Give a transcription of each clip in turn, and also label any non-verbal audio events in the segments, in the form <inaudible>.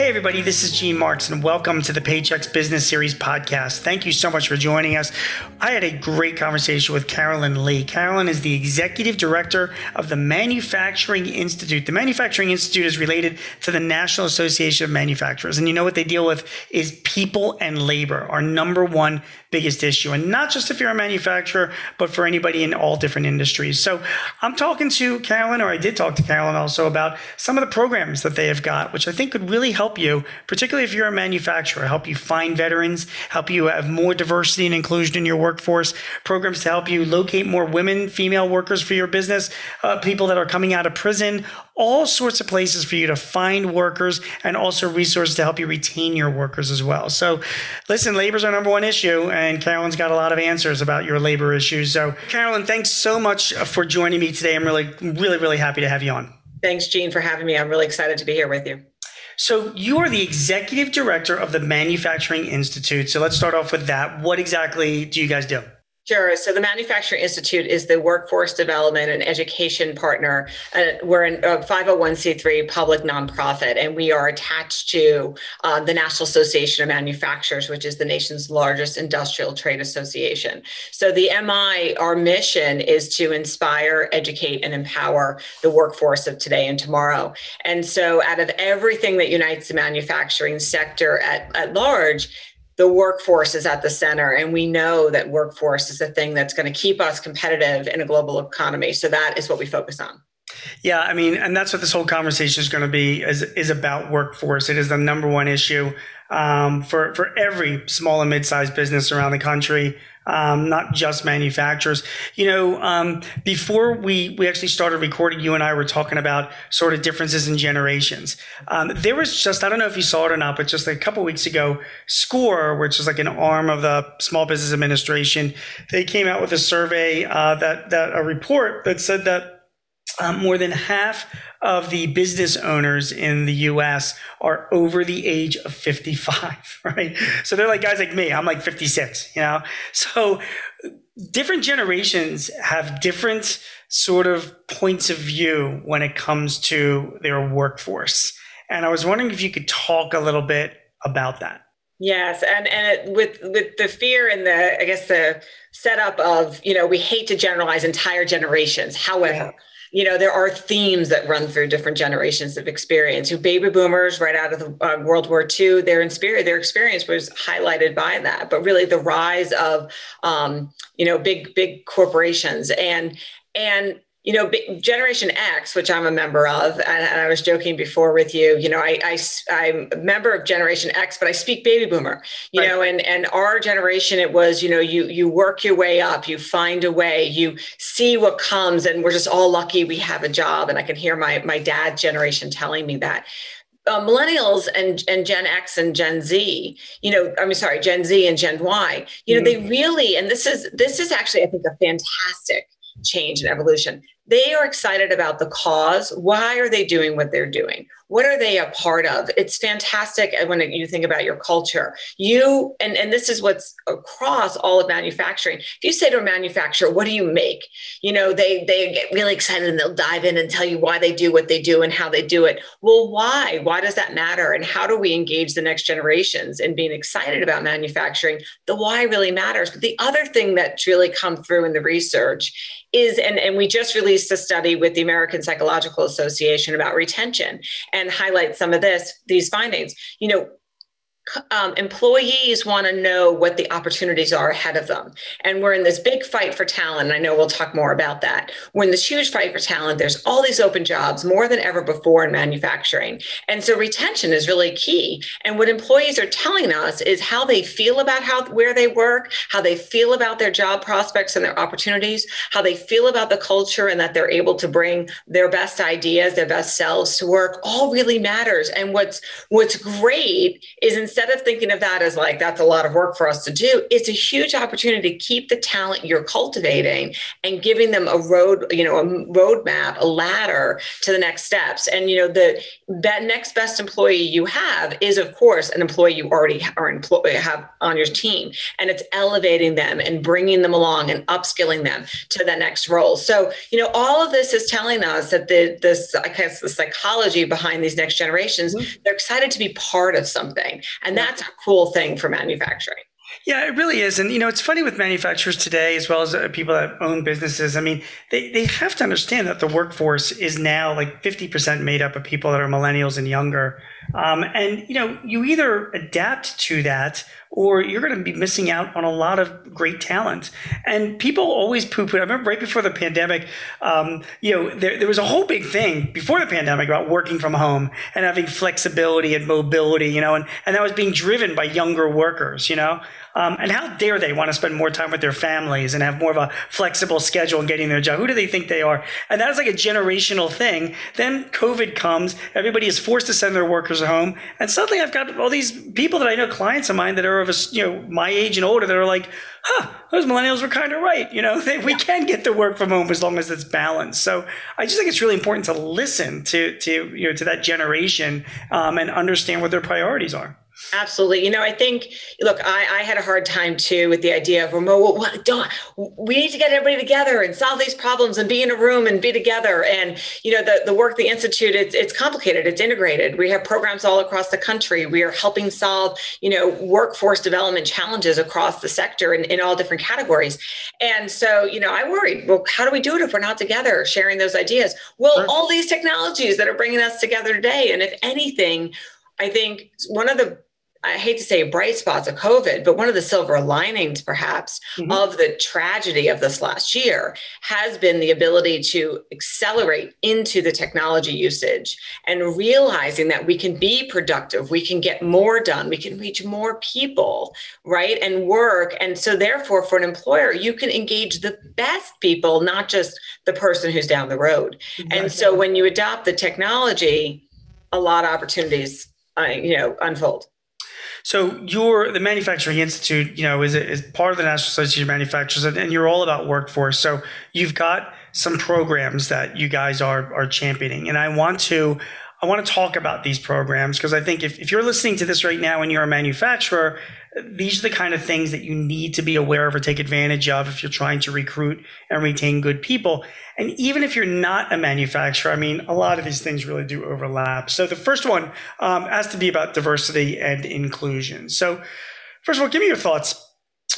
Hey, everybody, this is Gene Marks, and welcome to the Paychex Business Series podcast. Thank you so much for joining us. I had a great conversation with Carolyn Lee. Carolyn is the executive director of the Manufacturing Institute. The Manufacturing Institute is related to the National Association of Manufacturers, and you know what they deal with is people and labor, our number one biggest issue. And not just if you're a manufacturer, but for anybody in all different industries. So I'm talking to Carolyn, or I did talk to Carolyn also about some of the programs that they have got, which I think could really help you, particularly if you're a manufacturer, help you find veterans, help you have more diversity and inclusion in your workforce, programs to help you locate more women, female workers for your business, uh, people that are coming out of prison, all sorts of places for you to find workers and also resources to help you retain your workers as well. So, listen, labor is our number one issue, and Carolyn's got a lot of answers about your labor issues. So, Carolyn, thanks so much for joining me today. I'm really, really, really happy to have you on. Thanks, Gene, for having me. I'm really excited to be here with you. So, you are the executive director of the Manufacturing Institute. So, let's start off with that. What exactly do you guys do? Sure. So the Manufacturing Institute is the workforce development and education partner. Uh, we're a 501c3 public nonprofit, and we are attached to uh, the National Association of Manufacturers, which is the nation's largest industrial trade association. So the MI, our mission is to inspire, educate, and empower the workforce of today and tomorrow. And so out of everything that unites the manufacturing sector at, at large, the workforce is at the center and we know that workforce is the thing that's going to keep us competitive in a global economy. So that is what we focus on. Yeah i mean and that's what this whole conversation is going to be is, is about workforce. It is the number one issue um, for for every small and mid-sized business around the country um, not just manufacturers. You know, um, before we we actually started recording, you and I were talking about sort of differences in generations. Um, there was just I don't know if you saw it or not, but just a couple weeks ago, SCORE, which is like an arm of the Small Business Administration, they came out with a survey uh, that that a report that said that um, more than half of the business owners in the US are over the age of 55, <laughs> right? So they're like guys like me. I'm like 56, you know? So different generations have different sort of points of view when it comes to their workforce. And I was wondering if you could talk a little bit about that. Yes, and and it, with with the fear and the I guess the setup of you know we hate to generalize entire generations. However, yeah you know there are themes that run through different generations of experience. Who baby boomers right out of the uh, world war ii their experience their experience was highlighted by that. But really the rise of um, you know big big corporations and and you know generation x which i'm a member of and, and, i was joking before with you you know I, I am a member of generation x but i speak baby boomer you right. know and and our generation it was you know you you work your way up you find a way you see what comes and we're just all lucky we have a job and i can hear my my dad generation telling me that uh, millennials and, and Gen X and Gen Z, you know, I'm sorry, Gen Z and Gen Y, you know, mm-hmm. they really, and this is this is actually, I think, a fantastic change and evolution. They are excited about the cause. Why are they doing what they're doing? what are they a part of? It's fantastic when you think about your culture. You and and this is what's across all of manufacturing. If you say to a manufacturer what do you make? You know they they get really excited and they'll dive in and tell you why they do what they do and how they do it. Well why? Why does that matter? And how do we engage the next generations in being excited about manufacturing? The why really matters. But the other thing that's really come through in the research is and, and we just released a study with the american psychological association about retention and highlight some of this these findings. You know um, employees want to know what the opportunities are ahead of them. And we're in this big fight for talent. And I know we'll talk more about that. We're in this huge fight for talent. There's all these open jobs more than ever before in manufacturing. And so retention is really key. And what employees are telling us is how they feel about how where they work, how they feel about their job prospects and their opportunities, how they feel about the culture and that they're able to bring their best ideas, their best selves to work, all really matters. And what's what's great is in instead of thinking of that as like that's a lot of work for us to do, it's a huge opportunity to keep the talent you're cultivating and giving them a road, you know, a roadmap, a ladder to the next steps. And you know, the that next best employee you have is, of course, an employee you already are employ have on your team, and it's elevating them and bringing them along and upskilling them to the next role. So you know, all of this is telling us that the this I guess the psychology behind these next generations, mm-hmm. they're excited to be part of something. And that's a cool thing for manufacturing. Yeah, it really is. And, you know, it's funny with manufacturers today, as well as uh, people that own businesses. I mean, they, they have to understand that the workforce is now like 50% made up of people that are millennials and younger. Um, and, you know, you either adapt to that or you're going to be missing out on a lot of great talent. And people always poo poo. I remember right before the pandemic, um, you know, there, there was a whole big thing before the pandemic about working from home and having flexibility and mobility, you know, and, and that was being driven by younger workers, you know. Um, and how dare they want to spend more time with their families and have more of a flexible schedule in getting their job? Who do they think they are? And that is like a generational thing. Then COVID comes, everybody is forced to send their workers home, and suddenly I've got all these people that I know, clients of mine that are of a, you know my age and older, that are like, huh, those millennials were kind of right. You know, <laughs> they, we can get the work from home as long as it's balanced. So I just think it's really important to listen to to you know to that generation um, and understand what their priorities are. Absolutely. You know, I think, look, I, I had a hard time too with the idea of remote. Well, don't, we need to get everybody together and solve these problems and be in a room and be together. And, you know, the, the work, the Institute, it's, it's complicated, it's integrated. We have programs all across the country. We are helping solve, you know, workforce development challenges across the sector in, in all different categories. And so, you know, I worried, well, how do we do it if we're not together sharing those ideas? Well, sure. all these technologies that are bringing us together today. And if anything, I think one of the I hate to say bright spots of COVID, but one of the silver linings, perhaps, mm-hmm. of the tragedy of this last year has been the ability to accelerate into the technology usage and realizing that we can be productive, we can get more done, we can reach more people, right? And work. And so, therefore, for an employer, you can engage the best people, not just the person who's down the road. Exactly. And so, when you adopt the technology, a lot of opportunities, uh, you know, unfold. So you're the Manufacturing Institute, you know, is, is part of the National Association of Manufacturers, and, and you're all about workforce. So you've got some programs that you guys are are championing, and I want to I want to talk about these programs because I think if, if you're listening to this right now and you're a manufacturer, these are the kind of things that you need to be aware of or take advantage of if you're trying to recruit and retain good people. And even if you're not a manufacturer, I mean, a lot of these things really do overlap. So the first one um, has to be about diversity and inclusion. So, first of all, give me your thoughts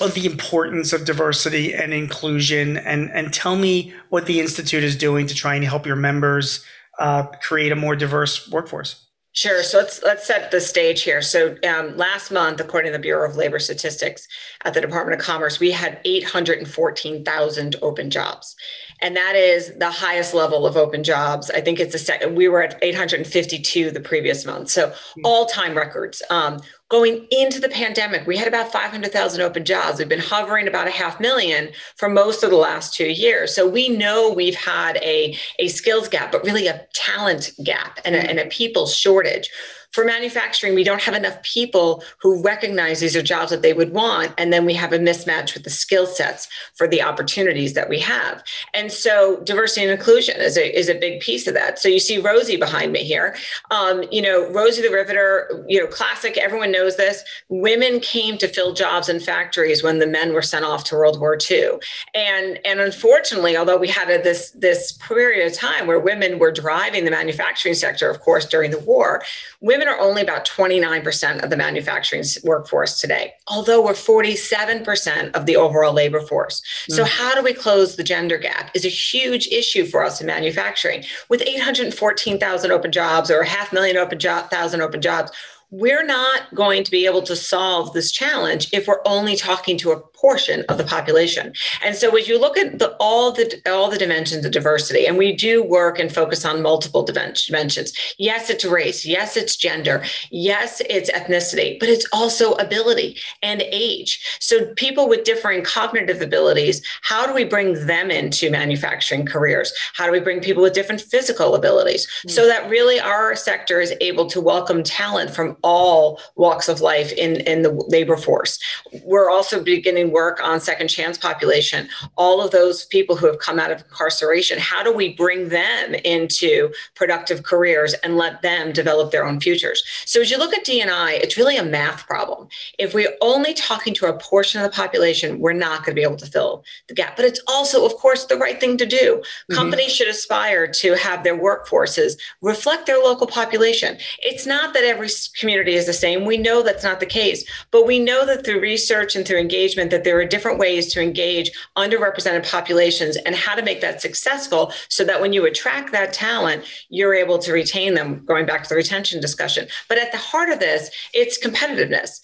of the importance of diversity and inclusion and, and tell me what the Institute is doing to try and help your members uh, create a more diverse workforce? Sure. So let's let's set the stage here. So um, last month, according to the Bureau of Labor Statistics at the Department of Commerce, we had 814,000 open jobs, and that is the highest level of open jobs. I think it's a second. We were at 852 the previous month, so hmm. all time records. Um, going into the pandemic, we had about 500,000 open jobs. We've been hovering about a half million for most of the last two years. So we know we've had a, a skills gap, but really a talent gap and a, mm-hmm. and a people shortage. For manufacturing, we don't have enough people who recognize these are jobs that they would want. And then we have a mismatch with the skill sets for the opportunities that we have. And so diversity and inclusion is a, is a big piece of that. So you see Rosie behind me here. Um, you know, Rosie the Riveter, you know, classic, everyone knows this. Women came to fill jobs in factories when the men were sent off to World War II. And, and unfortunately, although we had a, this, this period of time where women were driving the manufacturing sector, of course, during the war, women are only about 29% of the manufacturing workforce today, although we're 47% of the overall labor force. Mm. So, how do we close the gender gap is a huge issue for us in manufacturing. With 814,000 open jobs or half million open job, thousand open jobs, we're not going to be able to solve this challenge if we're only talking to a portion of the population. And so as you look at the, all the all the dimensions of diversity, and we do work and focus on multiple dimensions. Yes, it's race. Yes, it's gender. Yes, it's ethnicity, but it's also ability and age. So people with differing cognitive abilities, how do we bring them into manufacturing careers? How do we bring people with different physical abilities mm-hmm. so that really our sector is able to welcome talent from all walks of life in, in the labor force? We're also beginning work on second chance population, all of those people who have come out of incarceration. How do we bring them into productive careers and let them develop their own futures? So as you look at D&I, it's really a math problem. If we're only talking to a portion of the population, we're not going to be able to fill the gap. But it's also, of course, the right thing to do. Mm-hmm. Companies should aspire to have their workforces reflect their local population. It's not that every community is the same. We know that's not the case, but we know that through research and through engagement that there are different ways to engage underrepresented populations and how to make that successful so that when you attract that talent, you're able to retain them, going back to the retention discussion. But at the heart of this, it's competitiveness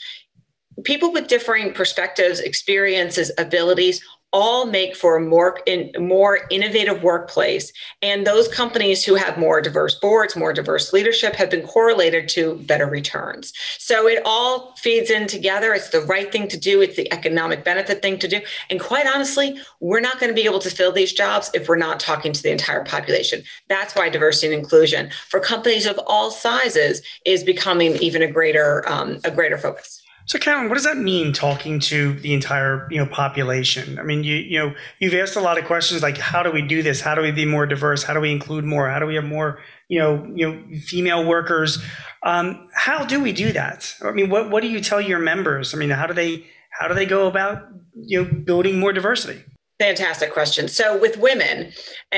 people with differing perspectives, experiences, abilities all make for a more in, more innovative workplace. And those companies who have more diverse boards more diverse leadership have been correlated to better returns. So it all feeds in together. It's the right thing to do. It's the economic benefit thing to do. And quite honestly we're not going to be able to fill these jobs if we're not talking to the entire population. That's why diversity and inclusion for companies of all sizes is becoming even a greater um, a greater focus so, Carolyn, what does that mean talking to the entire you know population? I mean, you you know you've asked a lot of questions like how do we do this? How do we be more diverse? How do we include more? How do we have more you know you know female workers? Um, how do we do that? I mean, what what do you tell your members? I mean, how do they how do they go about you know building more diversity? Fantastic question. So, with women,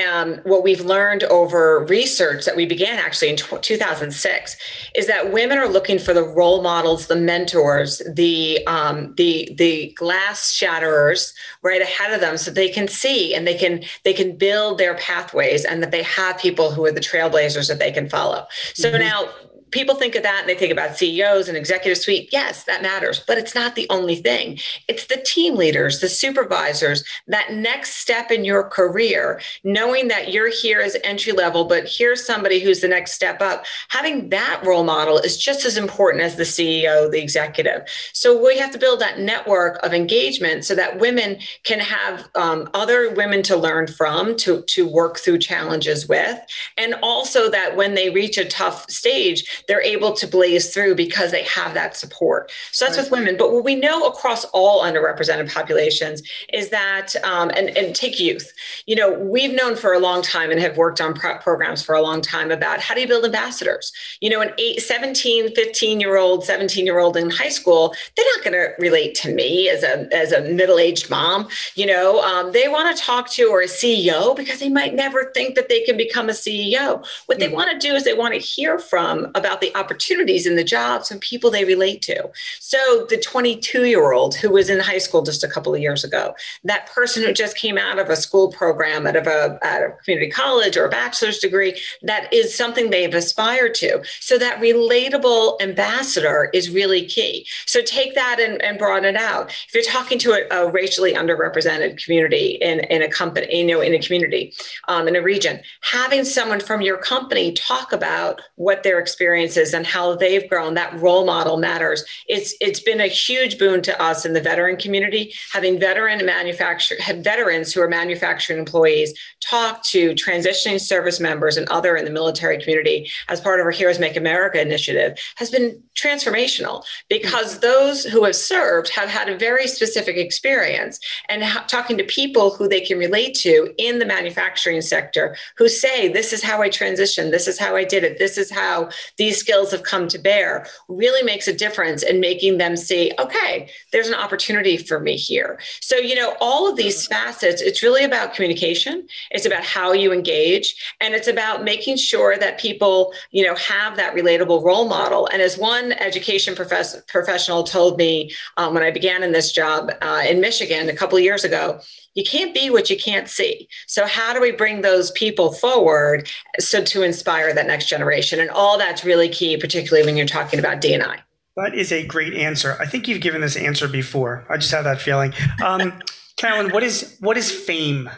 um, what we've learned over research that we began actually in 2006 is that women are looking for the role models, the mentors, the um, the the glass shatterers right ahead of them, so they can see and they can they can build their pathways, and that they have people who are the trailblazers that they can follow. So mm-hmm. now people think of that and they think about CEOs and executive suite. Yes, that matters, but it's not the only thing. It's the team leaders, the supervisors, that next step in your career, knowing that you're here as entry level, but here's somebody who's the next step up. Having that role model is just as important as the CEO, the executive. So we have to build that network of engagement so that women can have um, other women to learn from, to, to work through challenges with, and also that when they reach a tough stage, they're able to blaze through because they have that support. So that's right. with women. But what we know across all underrepresented populations is that, um, and, and take youth, you know, we've known for a long time and have worked on pro- programs for a long time about how do you build ambassadors? You know, an eight, 17, 15 year old, 17 year old in high school, they're not going to relate to me as a, as a middle aged mom. You know, um, they want to talk to or a CEO because they might never think that they can become a CEO. What mm-hmm. they want to do is they want to hear from about about the opportunities and the jobs and people they relate to. So the 22 year old who was in high school just a couple of years ago, that person who just came out of a school program out of a, at a community college or a bachelor's degree, that is something they've aspired to. So that relatable ambassador is really key. So take that and, and broaden it out. If you're talking to a, a racially underrepresented community in, in a company, you know, in a community, um, in a region, having someone from your company talk about what their experience experiences and how they've grown that role model matters. It's it's been a huge boon to us in the veteran community having veteran manufacturer veterans who are manufacturing employees talk to transitioning service members and other in the military community as part of our heroes make america initiative has been transformational because those who have served have had a very specific experience and ha- talking to people who they can relate to in the manufacturing sector who say this is how i transitioned. This is how i did it. This is how these skills have come to bear really makes a difference in making them see, okay, there's an opportunity for me here. So, you know, all of these facets, it's really about communication, it's about how you engage, and it's about making sure that people, you know, have that relatable role model. And as one education profess- professional told me um, when I began in this job uh, in Michigan a couple of years ago, you can't be what you can't see. So how do we bring those people forward so to inspire that next generation? And all that's really key, particularly when you're talking about D&I. That is a great answer. I think you've given this answer before. I just have that feeling. Um, Carolyn, what is what is FAME?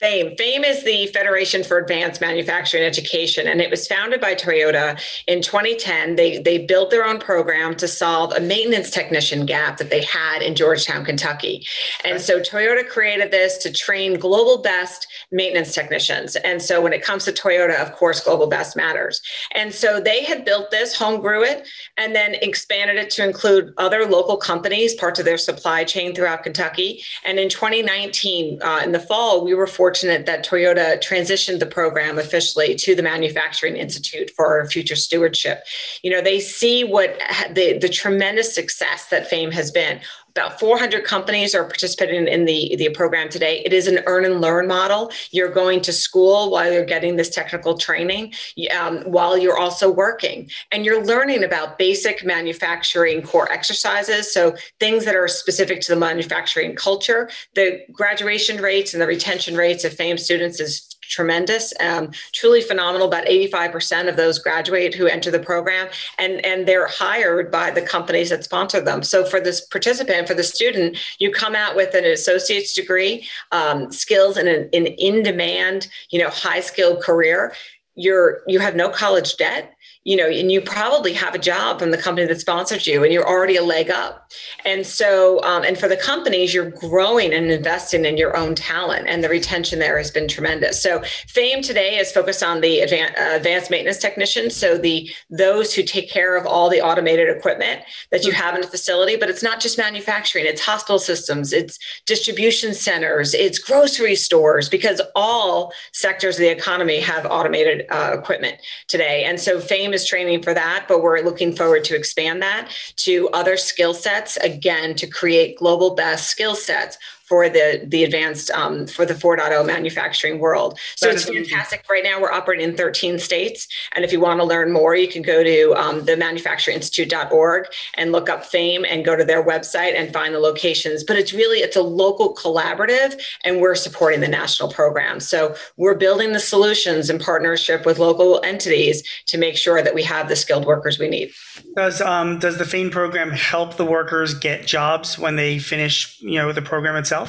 FAME. FAME is the Federation for Advanced Manufacturing Education, and it was founded by Toyota in 2010. They, they built their own program to solve a maintenance technician gap that they had in Georgetown, Kentucky. And so Toyota created this to train global best maintenance technicians. And so when it comes to Toyota, of course, global best matters. And so they had built this, home grew it, and then expanded it to include other local companies, parts of their supply chain throughout Kentucky. And in 2019, uh, in the fall, we were fortunate fortunate that Toyota transitioned the program officially to the Manufacturing Institute for future stewardship. You know, they see what the, the tremendous success that FAME has been about 400 companies are participating in the, the program today. It is an earn and learn model. You're going to school while you're getting this technical training, um, while you're also working. And you're learning about basic manufacturing core exercises. So things that are specific to the manufacturing culture. The graduation rates and the retention rates of FAME students is tremendous, um, truly phenomenal. About 85% of those graduate who enter the program, and, and they're hired by the companies that sponsor them. So for this participant, for the student, you come out with an associate's degree, um, skills in an in, in demand, you know, high skilled career. You're you have no college debt you know, and you probably have a job from the company that sponsored you and you're already a leg up. And so, um, and for the companies, you're growing and investing in your own talent and the retention there has been tremendous. So FAME today is focused on the advanced, uh, advanced maintenance technicians. So the, those who take care of all the automated equipment that you have in the facility, but it's not just manufacturing, it's hospital systems, it's distribution centers, it's grocery stores, because all sectors of the economy have automated uh, equipment today. And so FAME is training for that, but we're looking forward to expand that to other skill sets, again, to create global best skill sets for the the advanced um, for the 4.0 manufacturing world. So that it's fantastic. Right now, we're operating in 13 states, and if you want to learn more, you can go to um, the manufacturinginstitute.org and look up FAME and go to their website and find the locations. But it's really it's a local collaborative, and we're supporting the national program. So we're building the solutions in partnership with local entities to make sure that we have the skilled workers we need. Does um, does the FAME program help the workers get jobs when they finish you know the program itself?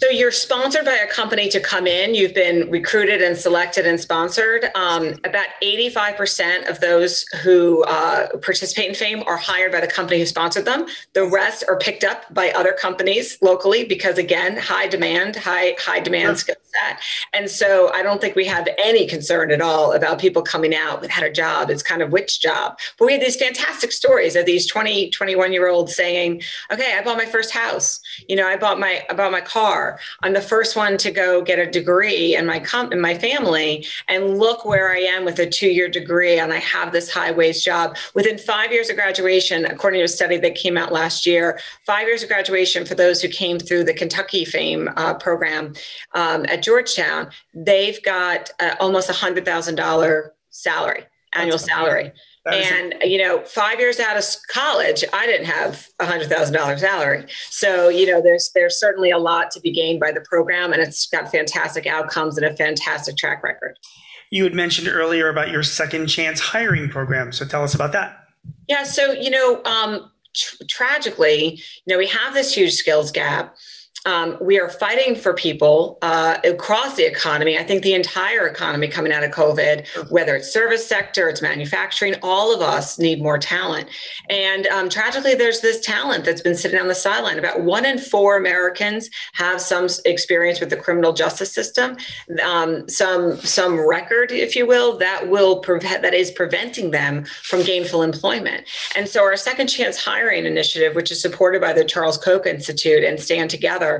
So you're sponsored by a company to come in. You've been recruited and selected and sponsored. Um, about 85% of those who uh, participate in FAME are hired by the company who sponsored them. The rest are picked up by other companies locally because, again, high demand, high high demand sure. skill set. And so I don't think we have any concern at all about people coming out without a job. It's kind of which job. But we had these fantastic stories of these 20, 21 year olds saying, "Okay, I bought my first house. You know, I bought my I bought my car." I'm the first one to go get a degree in my com- in my family, and look where I am with a two year degree, and I have this high wage job. Within five years of graduation, according to a study that came out last year, five years of graduation for those who came through the Kentucky Fame uh, program um, at Georgetown, they've got uh, almost a hundred thousand dollar salary, annual salary and you know five years out of college i didn't have a hundred thousand dollar salary. So you know there's there's certainly a lot to be gained by the program and it's got fantastic outcomes and a fantastic track record. You had mentioned earlier about your second chance hiring program so tell us about that. Yeah so you know um, tr- tragically you know we have this huge skills gap um, we are fighting for people uh, across the economy. I think the entire economy coming out of COVID, whether it's service sector, it's manufacturing, all of us need more talent. And um, tragically, there's this talent that's been sitting on the sideline. About one in four Americans have some experience with the criminal justice system, um, some some record, if you will, that will prevent that is preventing them from gainful employment. And so, our second chance hiring initiative, which is supported by the Charles Koch Institute and Stand Together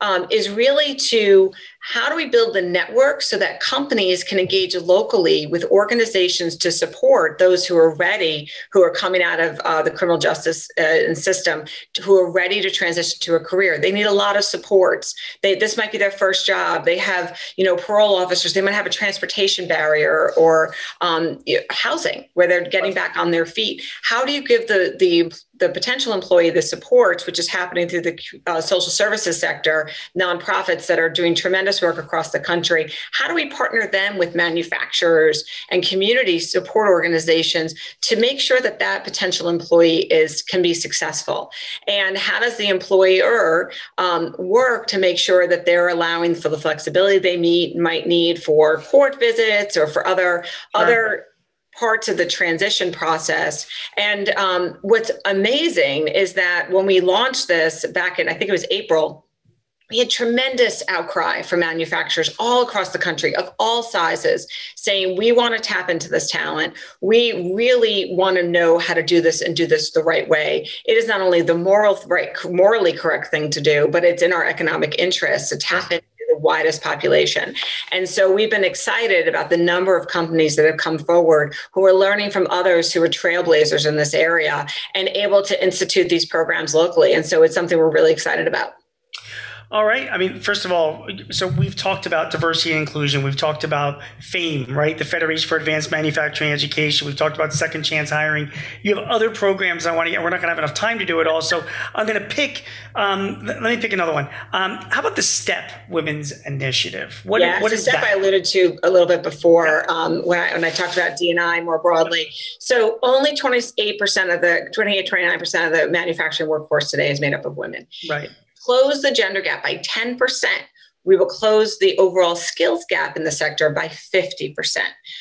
um, is really to how do we build the network so that companies can engage locally with organizations to support those who are ready, who are coming out of uh, the criminal justice uh, system, who are ready to transition to a career? They need a lot of supports. They, this might be their first job. They have, you know, parole officers. They might have a transportation barrier or um, housing where they're getting back on their feet. How do you give the the the potential employee the supports, which is happening through the uh, social services sector, nonprofits that are doing tremendous this work across the country. How do we partner them with manufacturers and community support organizations to make sure that that potential employee is can be successful? And how does the employer um, work to make sure that they're allowing for the flexibility they meet, might need for court visits or for other sure. other parts of the transition process. And um, what's amazing is that when we launched this back in, I think it was April, we had tremendous outcry from manufacturers all across the country of all sizes saying we want to tap into this talent we really want to know how to do this and do this the right way it is not only the moral right morally correct thing to do but it's in our economic interest to tap into the widest population. And so we've been excited about the number of companies that have come forward who are learning from others who are trailblazers in this area and able to institute these programs locally. And so it's something we're really excited about. All right. I mean, first of all, so we've talked about diversity and inclusion. We've talked about FAME, right? The Federation for Advanced Manufacturing Education. We've talked about second chance hiring. You have other programs I want to get. We're not going to have enough time to do it all. So I'm going to pick, um, let me pick another one. Um, how about the STEP Women's Initiative? What, yeah, what so is STEP that? I alluded to a little bit before um, when, I, when I talked about D&I more broadly. So only 28% of the, 28, 29% of the manufacturing workforce today is made up of women. Right close the gender gap by 10%, we will close the overall skills gap in the sector by 50%.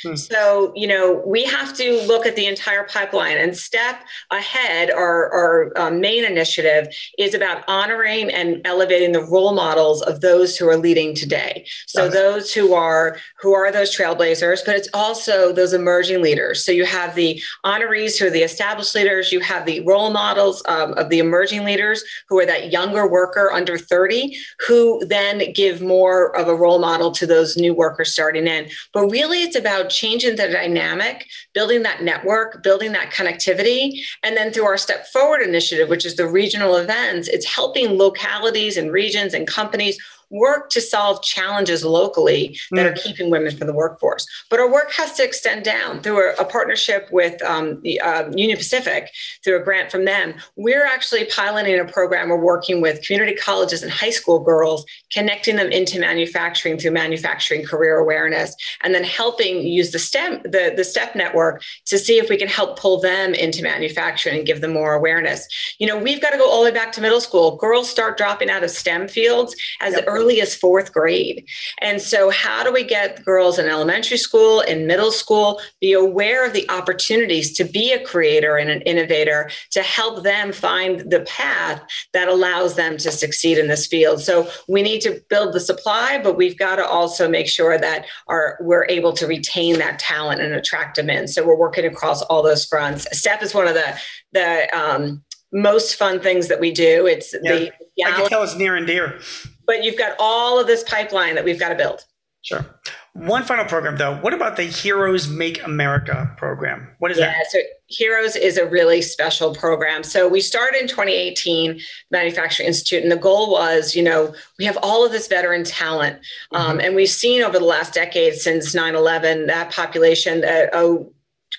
Hmm. So, you know, we have to look at the entire pipeline and step ahead. Our, our uh, main initiative is about honoring and elevating the role models of those who are leading today. So those who are who are those trailblazers, but it's also those emerging leaders. So you have the honorees who are the established leaders, you have the role models um, of the emerging leaders who are that younger worker under 30 who then give give more of a role model to those new workers starting in. But really, it's about changing the dynamic, building that network, building that connectivity. And then through our Step Forward initiative, which is the regional events, it's helping localities and regions and companies work to solve challenges locally that mm. are keeping women from the workforce. But our work has to extend down through a, a partnership with um, the uh, Union Pacific, through a grant from them. We're actually piloting a program. We're working with community colleges and high school girls, connecting them into manufacturing through manufacturing career awareness, and then helping use the STEM, the, the STEP network to see if we can help pull them into manufacturing and give them more awareness. You know, we've got to go all the way back to middle school. Girls start dropping out of STEM fields as yep. early early as fourth grade. And so, how do we get girls in elementary school, in middle school, be aware of the opportunities to be a creator and an innovator to help them find the path that allows them to succeed in this field? So, we need to build the supply, but we've got to also make sure that our, we're able to retain that talent and attract them in. So, we're working across all those fronts. STEP is one of the the um, most fun things that we do. It's yeah. the I can tell it's near and dear but you've got all of this pipeline that we've got to build. Sure. One final program, though. What about the Heroes Make America program? What is that? yeah, that? So Heroes is a really special program. So we started in 2018, Manufacturing Institute, and the goal was, you know, we have all of this veteran talent, um, mm-hmm. and we've seen over the last decade since 9/11 that population, uh, oh,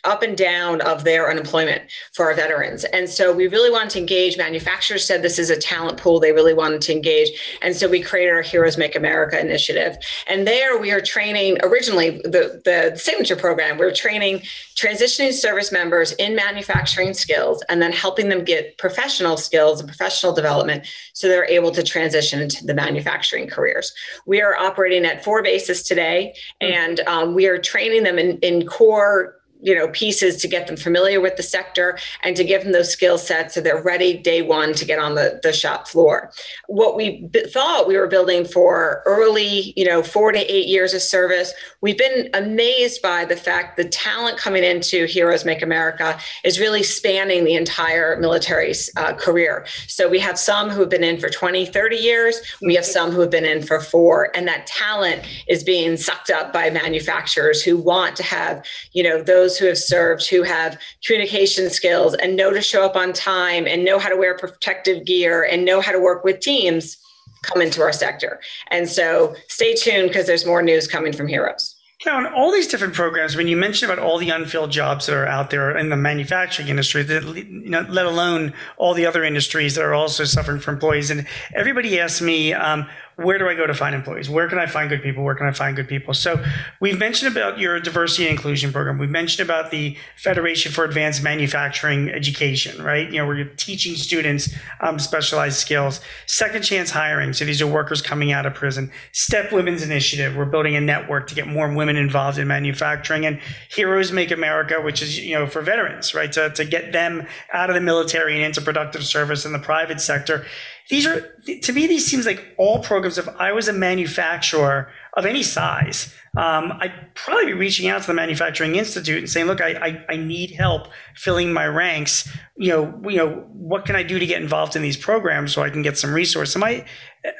up and down of their unemployment for our veterans. And so we really wanted to engage. Manufacturers said this is a talent pool they really wanted to engage. And so we created our Heroes Make America initiative. And there we are training originally the, the signature program, we we're training transitioning service members in manufacturing skills and then helping them get professional skills and professional development so they're able to transition into the manufacturing careers. We are operating at four bases today, and um, we are training them in, in core you know pieces to get them familiar with the sector and to give them those skill sets so they're ready day one to get on the, the shop floor. What we b- thought we were building for early you know four to eight years of service we've been amazed by the fact the talent coming into heroes make america is really spanning the entire military uh, career. So we have some who have been in for 20 30 years. We have some who have been in for four. And that talent is being sucked up by manufacturers who want to have you know those those who have served who have communication skills and know to show up on time and know how to wear protective gear and know how to work with teams come into our sector. And so stay tuned because there's more news coming from Heroes. Now, in all these different programs, when you mentioned about all the unfilled jobs that are out there in the manufacturing industry, that, you know, let alone all the other industries that are also suffering for employees, and everybody asks me, um, where do I go to find employees? Where can I find good people? Where can I find good people? So we've mentioned about your diversity and inclusion program. We've mentioned about the Federation for Advanced Manufacturing Education, right? You know, where you're teaching students um, specialized skills. Second chance hiring. So these are workers coming out of prison. Step Women's Initiative. We're building a network to get more women involved in manufacturing. And Heroes Make America, which is, you know, for veterans, right? To, to get them out of the military and into productive service in the private sector these are to me these seems like all programs if i was a manufacturer of any size um, i'd probably be reaching out to the manufacturing institute and saying look I, I, I, need help filling my ranks. You know you know what can i do to get involved in these programs so i can get some resource am i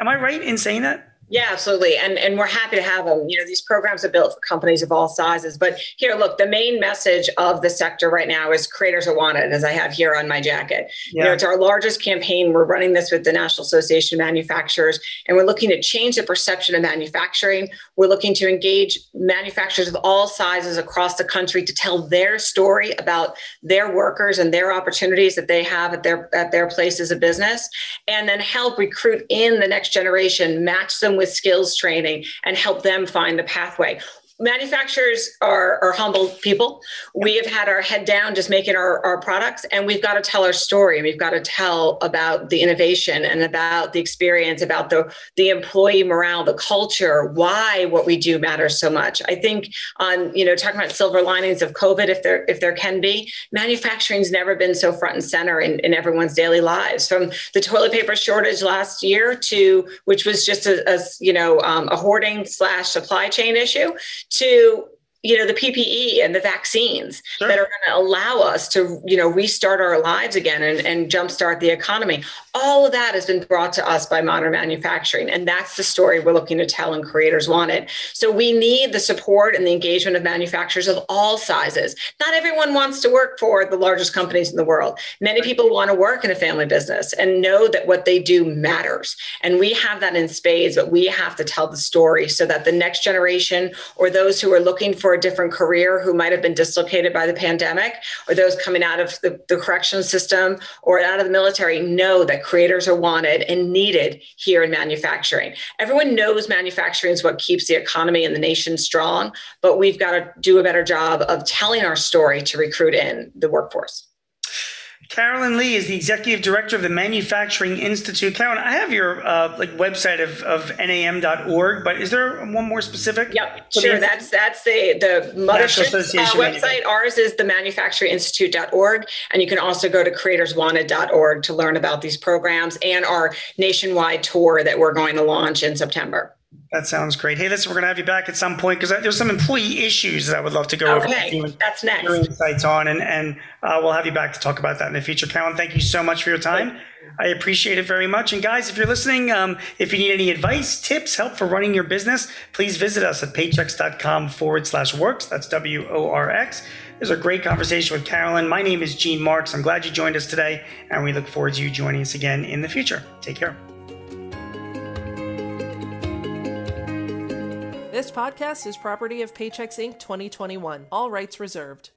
am i right in saying that yeah, absolutely. And and we're happy to have them. You know, these programs are built for companies of all sizes. But here, look, the main message of the sector right now is creators are wanted, as I have here on my jacket. Yeah. You know, it's our largest campaign. We're running this with the National Association of Manufacturers, and we're looking to change the perception of manufacturing. We're looking to engage manufacturers of all sizes across the country to tell their story about their workers and their opportunities that they have at their at their places of business, and then help recruit in the next generation, match them with skills training and help them find the pathway manufacturers are, are humble people. We have had our head down just making our, our products, and we've got to tell our story. We've got to tell about the innovation and about the experience, about the, the employee morale, the culture, why what we do matters so much. I think on, you know, talking about silver linings of COVID, if there if there can be, manufacturing's never been so front and center in, in everyone's daily lives. From the toilet paper shortage last year to which was just a, a you know um, a hoarding slash supply chain issue to you know the ppe and the vaccines sure. that are going to allow us to you know restart our lives again and, and jumpstart the economy. All of that has been brought to us by modern manufacturing and that's the story we're looking to tell and creators wanted. So we need the support and the engagement of manufacturers of all sizes. Not everyone wants to work for the largest companies in the world. Many people want to work in a family business and know that what they do matters. And we have that in spades but we have to tell the story so that the next generation or those who are looking for a different career who might have been dislocated by the pandemic, or those coming out of the, the correction system or out of the military know that creators are wanted and needed here in manufacturing. Everyone knows manufacturing is what keeps the economy and the nation strong, but we've got to do a better job of telling our story to recruit in the workforce. Carolyn Lee is the executive director of the Manufacturing Institute. Carolyn, I have your uh, like website of, of nam.org, but is there one more specific? Yep, sure. That's that's the the mothership uh, website. Ours is the manufacturinginstitute.org, and you can also go to creatorswanted.org to learn about these programs and our nationwide tour that we're going to launch in September. That sounds great. Hey, listen, we're going to have you back at some point because there's some employee issues that I would love to go over. okay. over. That's next. Your insights on, and, and uh, we'll have you back to talk about that in the future. Carolyn, thank you so much for your time. I appreciate it very much. And guys, if you're listening, um, if you need any advice, tips, help for running your business, please visit us at paychex.com forward slash worx. That's W O R X. There's a great conversation with Carolyn. My name is Gene Marks. I'm glad you joined us today, and we look forward to you joining us again in the future. Take care. This podcast is property of Paychex Inc. 2021. All rights reserved.